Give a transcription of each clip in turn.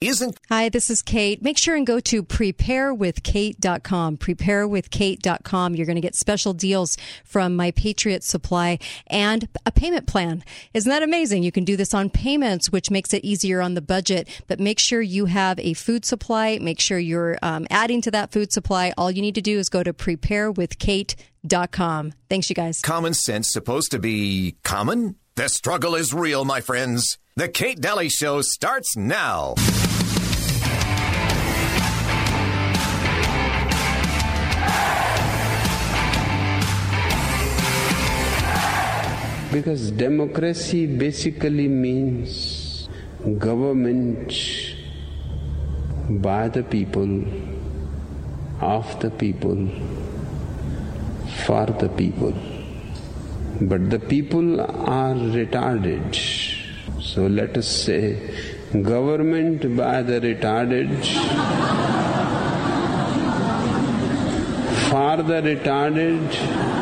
isn't. Hi, this is Kate. Make sure and go to preparewithkate.com. Preparewithkate.com. You're going to get special deals from My Patriot Supply and a payment plan. Isn't that amazing? You can do this on payments, which makes it easier on the budget. But make sure you have a food supply. Make sure you're um, adding to that food supply. All you need to do is go to preparewithkate.com. Thanks, you guys. Common sense supposed to be common? The struggle is real, my friends. The Kate Dalley Show starts now. Because democracy basically means government by the people, of the people, for the people. But the people are retarded. So let us say government by the retarded, for the retarded,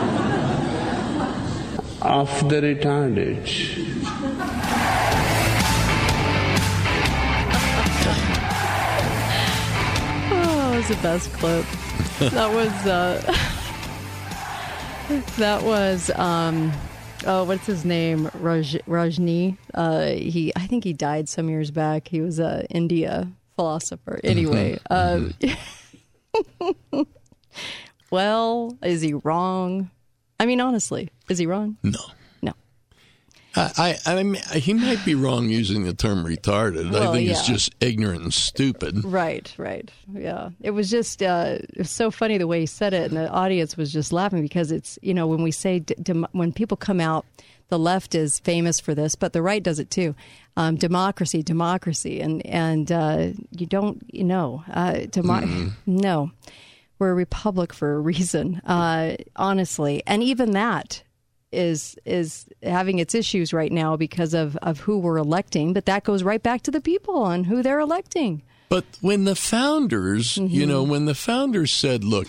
of the retarded. Oh, that was the best clip. that was uh that was um oh what's his name? Raj, Rajni. Uh he I think he died some years back. He was a India philosopher. Anyway um well is he wrong? I mean honestly is he wrong No. no I, I, I mean, he might be wrong using the term retarded. I Well, think it's just ignorant and stupid. Right, right. Yeah. It was just, uh, it was so funny the way he said it, and the audience was just laughing because it's, you know, when we say, d- dem- when people come out, the left is famous for this, but the right does it too. Um, democracy, democracy. And, and uh, you don't, you know, uh, demo- no. We're a republic for a reason, uh, honestly. And even that, is is having its issues right now because of, of who we're electing, but that goes right back to the people and who they're electing. But when the founders, you Mm-hmm. know, when the founders said, look,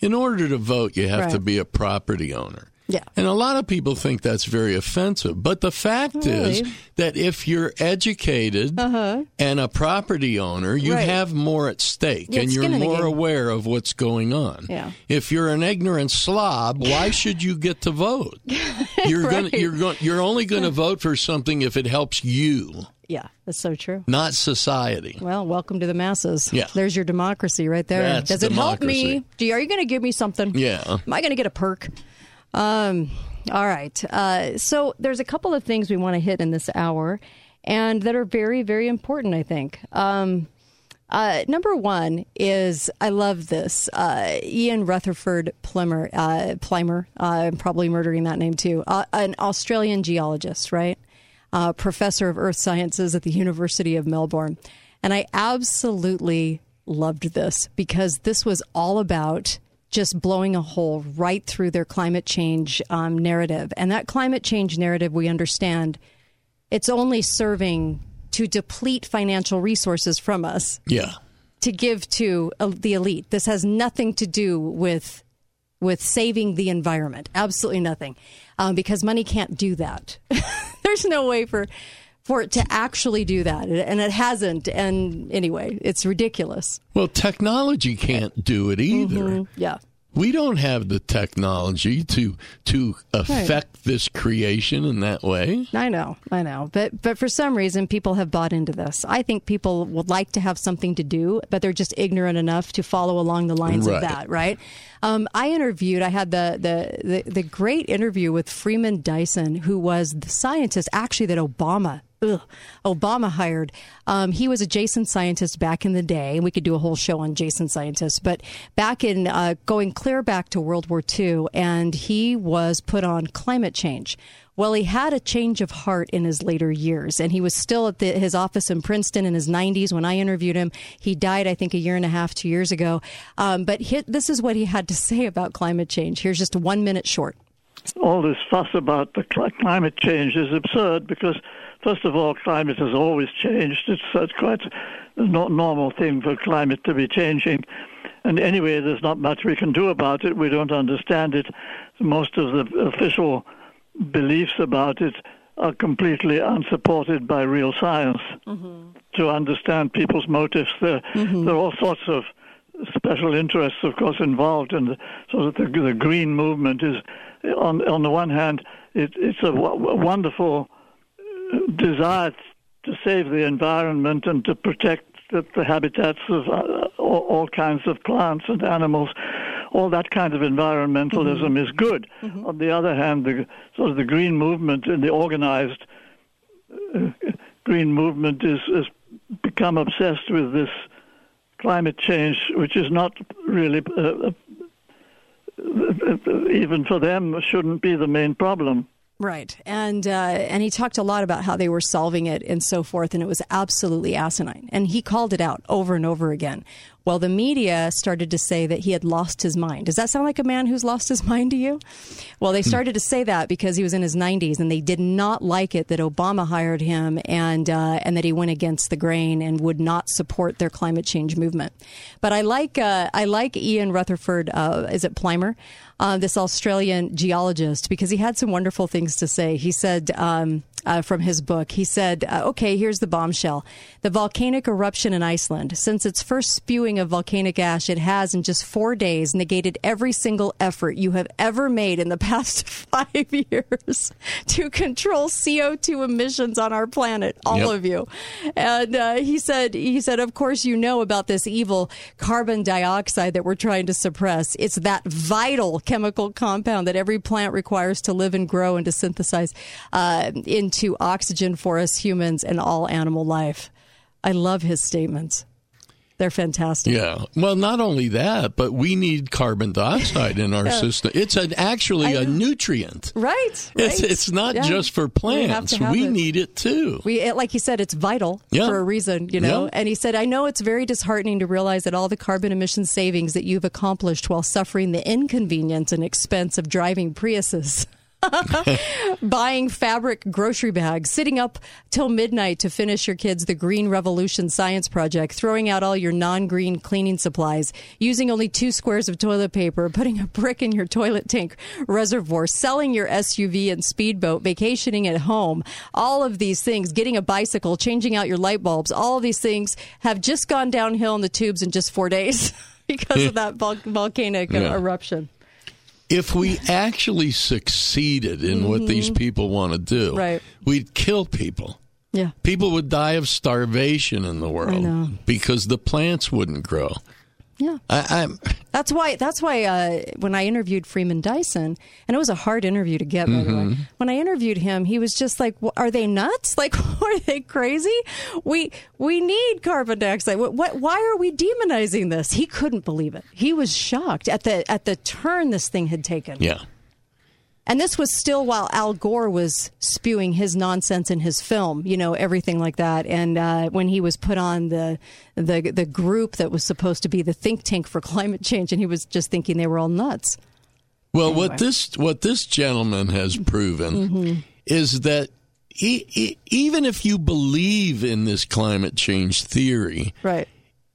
in order to vote, you have to be a property owner. Yeah. And a lot of people think that's very offensive. But the fact is that if you're educated and a property owner, you Uh-huh. Right. have more at stake Yeah, and you're skin in the more aware of what's going on. Yeah. If you're an ignorant slob, why should you get to vote? You're Right. to you're going you're only going to vote for something if it helps you, Yeah, that's so true. not society. Well, welcome to the masses. Yeah. There's your democracy right there. That's Does it help me? Do you, are you going to give me something? Yeah. Am I going to get a perk? Um, all right. Uh, so there's a couple of things we want to hit in this hour, and that are very, very important. I think. Um, uh, number one is I love this. Uh, Ian Rutherford Plimer, uh, Plimer, uh, I'm probably murdering that name too. Uh, an Australian geologist, right? Uh, professor of earth sciences at the University of Melbourne. And I absolutely loved this because this was all about just blowing a hole right through their climate change um, narrative. And that climate change narrative, we understand, it's only serving to deplete financial resources from us Yeah. to give to uh, the elite. This has nothing to do with with saving the environment. Absolutely nothing, um, because money can't do that. There's no way for for it to actually do that, and it hasn't. And anyway, it's ridiculous. Well, technology can't do it either. Yeah. We don't have the technology to to affect this creation in that way. I know, I know, but but for some reason, people have bought into this. I think people would like to have something to do, but they're just ignorant enough to follow along the lines Right. of that, right? Um, I interviewed. I had the, the the the great interview with Freeman Dyson, who was the scientist actually that Obama. Ugh, Obama hired. Um, he was a Jason scientist back in the day. We could do a whole show on Jason scientists, but back in uh, going clear back to World War II, and he was put on climate change. Well, he had a change of heart in his later years, and he was still at the, his office in Princeton in his 90s when I interviewed him. He died, I think, a year and a half, two years ago. Um, but he, this is what he had to say about climate change. Here's just one minute short. All this fuss about the cl- climate change is absurd because, first of all, climate has always changed. It's, it's quite a no- normal thing for climate to be changing. And anyway, there's not much we can do about it. We don't understand it. Most of the official beliefs about it are completely unsupported by real science. Mm-hmm. To understand people's motives, there, mm-hmm. there are all sorts of special interests, of course, involved, and so that the, the green movement is, on on the one hand, it, it's a, w- a wonderful desire to save the environment and to protect the, the habitats of uh, all, all, kinds of plants and animals. All that kind of environmentalism mm-hmm. is good. Mm-hmm. On the other hand, the sort of the green movement and the organized uh, green movement is has become obsessed with this climate change, which is not really uh, uh even for them shouldn't be the main problem. Right, and uh, and he talked a lot about how they were solving it and so forth, and it was absolutely asinine. And he called it out over and over again. Well, the media started to say that he had lost his mind. Does that sound like a man who's lost his mind to you? Well, they hmm. started to say that because he was in his 90s, and they did not like it that Obama hired him and uh, and that he went against the grain and would not support their climate change movement. But I like uh, I like Ian Rutherford. Uh, is it Plimer? Uh, this Australian geologist because he had some wonderful things to say. He said. Um, uh, from his book. He said, uh, okay, here's the bombshell. The volcanic eruption in Iceland, since its first spewing of volcanic ash, it has in just four days negated every single effort you have ever made in the past five years to control CO2 emissions on our planet, all yep. of you. And uh, he said, he said, of course, you know about this evil carbon dioxide that we're trying to suppress. It's that vital chemical compound that every plant requires to live and grow and to synthesize uh, in to oxygen for us humans and all animal life. I love his statements. They're fantastic. Yeah. Well, not only that, but we need carbon dioxide in our yeah. system. It's an, actually a nutrient. Right. It's, right. it's not yeah. just for plants. We, we it. need it too. We, like you said, it's vital yeah. for a reason, you know? And he said, I know it's very disheartening to realize that all the carbon emission savings that you've accomplished while suffering the inconvenience and expense of driving Priuses. buying fabric grocery bags, sitting up till midnight to finish your kids the Green Revolution science project, throwing out all your non green cleaning supplies, using only two squares of toilet paper, putting a brick in your toilet tank reservoir, selling your SUV and speedboat, vacationing at home, all of these things, getting a bicycle, changing out your light bulbs, all of these things have just gone downhill in the tubes in just four days. because of that vol- volcanic yeah. eruption if we actually succeeded in mm-hmm. what these people want to do, right. we'd kill people. Yeah. People would die of starvation in the world because the plants wouldn't grow. Yeah, I, that's why. That's why uh, when I interviewed Freeman Dyson, and it was a hard interview to get. By mm-hmm. the way, mm-hmm. when I interviewed him, he was just like, "Are they nuts? Like, are they crazy? We we need carbon dioxide. What, what? Why are we demonizing this?" He couldn't believe it. He was shocked at the at the turn this thing had taken. Yeah. And this was still while Al Gore was spewing his nonsense in his film, you know, everything like that. And uh, when he was put on the, the the group that was supposed to be the think tank for climate change, and he was just thinking they were all nuts. Well, anyway. what this what this gentleman has proven mm-hmm. is that he, he, even if you believe in this climate change theory, right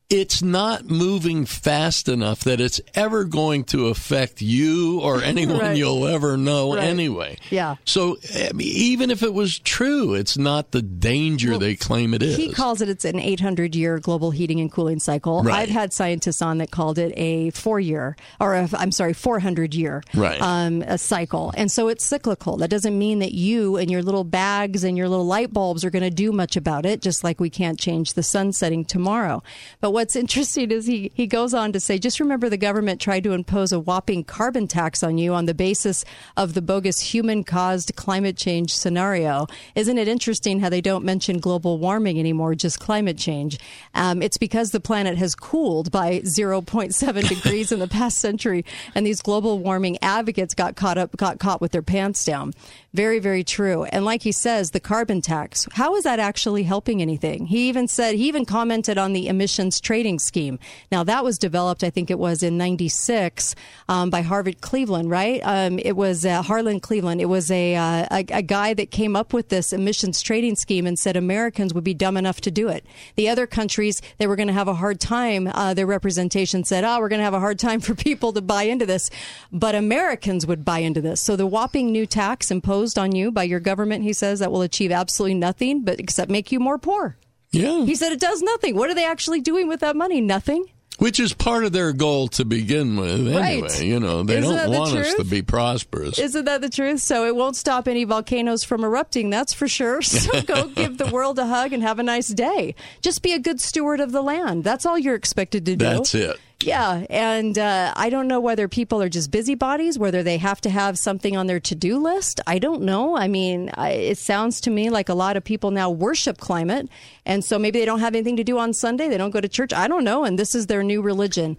it's not moving fast enough that it's ever going to affect you or anyone right. you'll ever know right. anyway. Yeah. So I mean, even if it was true, it's not the danger well, they claim it is. He calls it it's an 800 year global heating and cooling cycle. Right. I've had scientists on that called it a four year or i am sorry 400 year right. um, a cycle. And so it's cyclical. That doesn't mean that you and your little bags and your little light bulbs are going to do much about it. Just like we can't change the sun setting tomorrow. But what's interesting is he, he goes on to say, just remember the government tried to impose a whopping carbon tax on you on the basis of the bogus human caused climate change scenario. Isn't it interesting how they don't mention global warming anymore, just climate change? Um, it's because the planet has cooled by 0.7 degrees in the past century, and these global warming advocates got caught up, got caught with their pants down. Very, very true. And like he says, the carbon tax, how is that actually helping anything? He even said, he even commented on the emissions trading scheme. Now, that was developed, I think it was in 96 um, by Harvard Cleveland, right? Um, it was uh, Harlan Cleveland. It was a, uh, a, a guy that came up with this emissions trading scheme and said Americans would be dumb enough to do it. The other countries, they were going to have a hard time. Uh, their representation said, oh, we're going to have a hard time for people to buy into this. But Americans would buy into this. So the whopping new tax imposed on you by your government, he says, that will achieve absolutely nothing but except make you more poor. Yeah. He said it does nothing. What are they actually doing with that money? Nothing. Which is part of their goal to begin with, anyway. Right. You know, they Isn't don't the want us to be prosperous. Isn't that the truth? So it won't stop any volcanoes from erupting, that's for sure. So go give the world a hug and have a nice day. Just be a good steward of the land. That's all you're expected to do. That's it. Yeah, and uh, I don't know whether people are just busybodies, whether they have to have something on their to do list. I don't know. I mean, I, it sounds to me like a lot of people now worship climate, and so maybe they don't have anything to do on Sunday. They don't go to church. I don't know, and this is their new religion.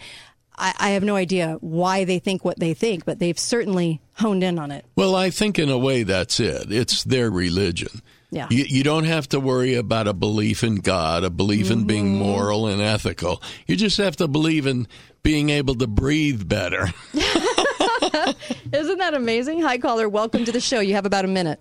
I, I have no idea why they think what they think, but they've certainly honed in on it. Well, I think in a way that's it. It's their religion. Yeah. You, you don't have to worry about a belief in God, a belief in being Mm-hmm. moral and ethical. You just have to believe in being able to breathe better. Isn't that amazing? Hi, caller. Welcome to the show. You have about a minute.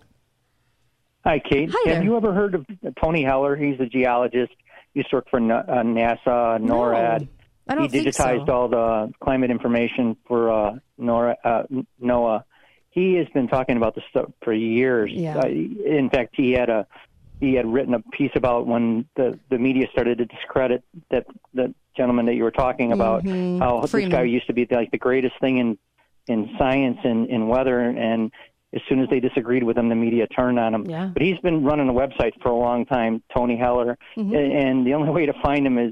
Hi, Kate. Hi there. Have you ever heard of Tony Heller? He's a geologist. He used to work for uh, NASA, NORAD. I don't he think digitized so. all the climate information for uh, NORA, uh, NOAA. He has been talking about this stuff for years. Yeah. Uh, in fact, he had a he had written a piece about when the the media started to discredit that the gentleman that you were talking about. How Mm-hmm. Freeman. this guy used to be like the greatest thing in in science and in weather and as soon as they disagreed with him, the media turned on him. Yeah. But he's been running a website for a long time, Tony Heller, Mm-hmm. and, the only way to find him is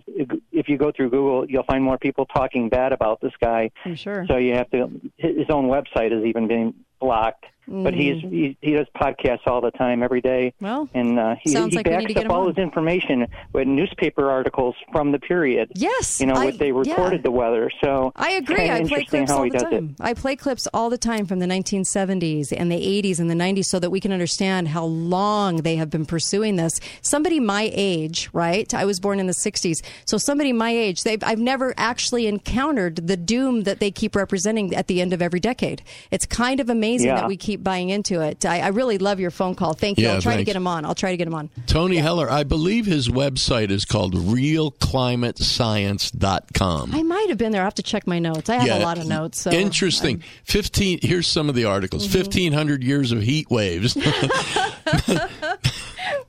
if you go through Google, you'll find more people talking bad about this guy. I'm sure. So you have to. His own website is even being blocked. But he's he, he does podcasts all the time, every day. Mm. Well, and uh, he, he like backs up all on. his information with newspaper articles from the period. Yes, you know, I- what they yeah. recorded the weather. So I agree. I play clips how all he the time. I play clips all the time from the 1970s and the 80s and the 90s so that we can understand how long they have been pursuing this. Somebody my age, right? I was born in the 60s. So somebody my age, they've, I've never actually encountered the doom that they keep representing at the end of every decade. It's kind of amazing Yeah. that we keep buying into it. I, I really love your phone call. Thank you. Yeah, I'll try to get him on. I'll try to get him on. Tony Heller, I believe his website is called realclimatescience.com. I might have been there. I have to check my notes. I have a lot of notes. So Interesting. 15 here's some of the articles. Mm-hmm. 1500 years of heat waves.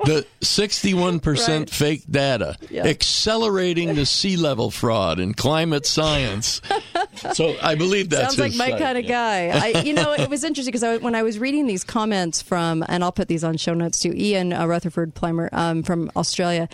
the 61% Right. fake data. Yeah. Accelerating the sea level fraud in climate science. so I believe that Sounds like my site. kind of guy. I, you know, it was interesting because I, when I was reading these comments from, and I'll put these on show notes too, Ian uh, Rutherford Plimer um, from Australia.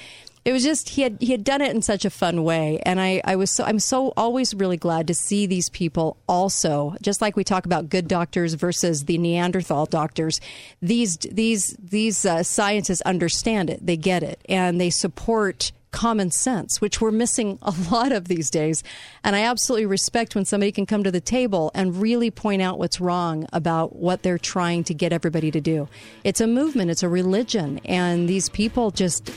It was just he had he had done it in such a fun way, and I, I was so I'm so always really glad to see these people also, just like we talk about good doctors versus the Neanderthal doctors. These these these uh, scientists understand it, they get it, and they support common sense, which we're missing a lot of these days. And I absolutely respect when somebody can come to the table and really point out what's wrong about what they're trying to get everybody to do. It's a movement, it's a religion, and these people just.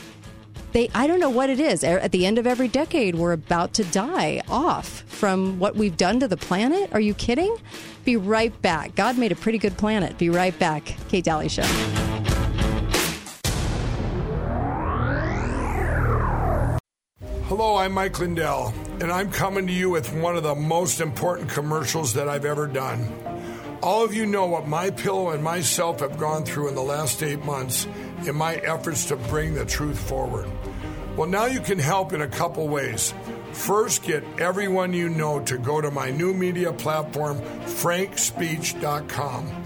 They, I don't know what it is. Er, at the end of every decade, we're about to die off from what we've done to the planet. Are you kidding? Be right back. God made a pretty good planet. Be right back. Kate Dalley Show. Hello, I'm Mike Lindell, and I'm coming to you with one of the most important commercials that I've ever done. All of you know what my pillow and myself have gone through in the last eight months in my efforts to bring the truth forward. Well, now you can help in a couple ways. First, get everyone you know to go to my new media platform, frankspeech.com.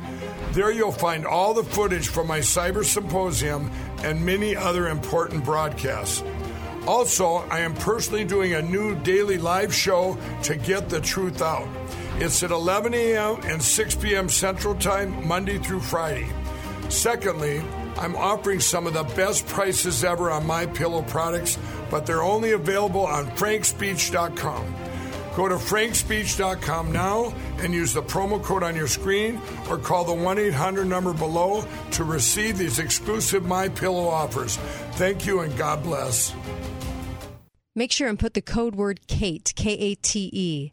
There you'll find all the footage from my cyber symposium and many other important broadcasts. Also, I am personally doing a new daily live show to get the truth out. It's at 11 a.m. and 6 p.m. Central Time, Monday through Friday. Secondly, I'm offering some of the best prices ever on my pillow products, but they're only available on frankspeech.com. Go to frankspeech.com now and use the promo code on your screen or call the 1-800 number below to receive these exclusive my pillow offers. Thank you and God bless. make sure and put the code word Kate, K A T E.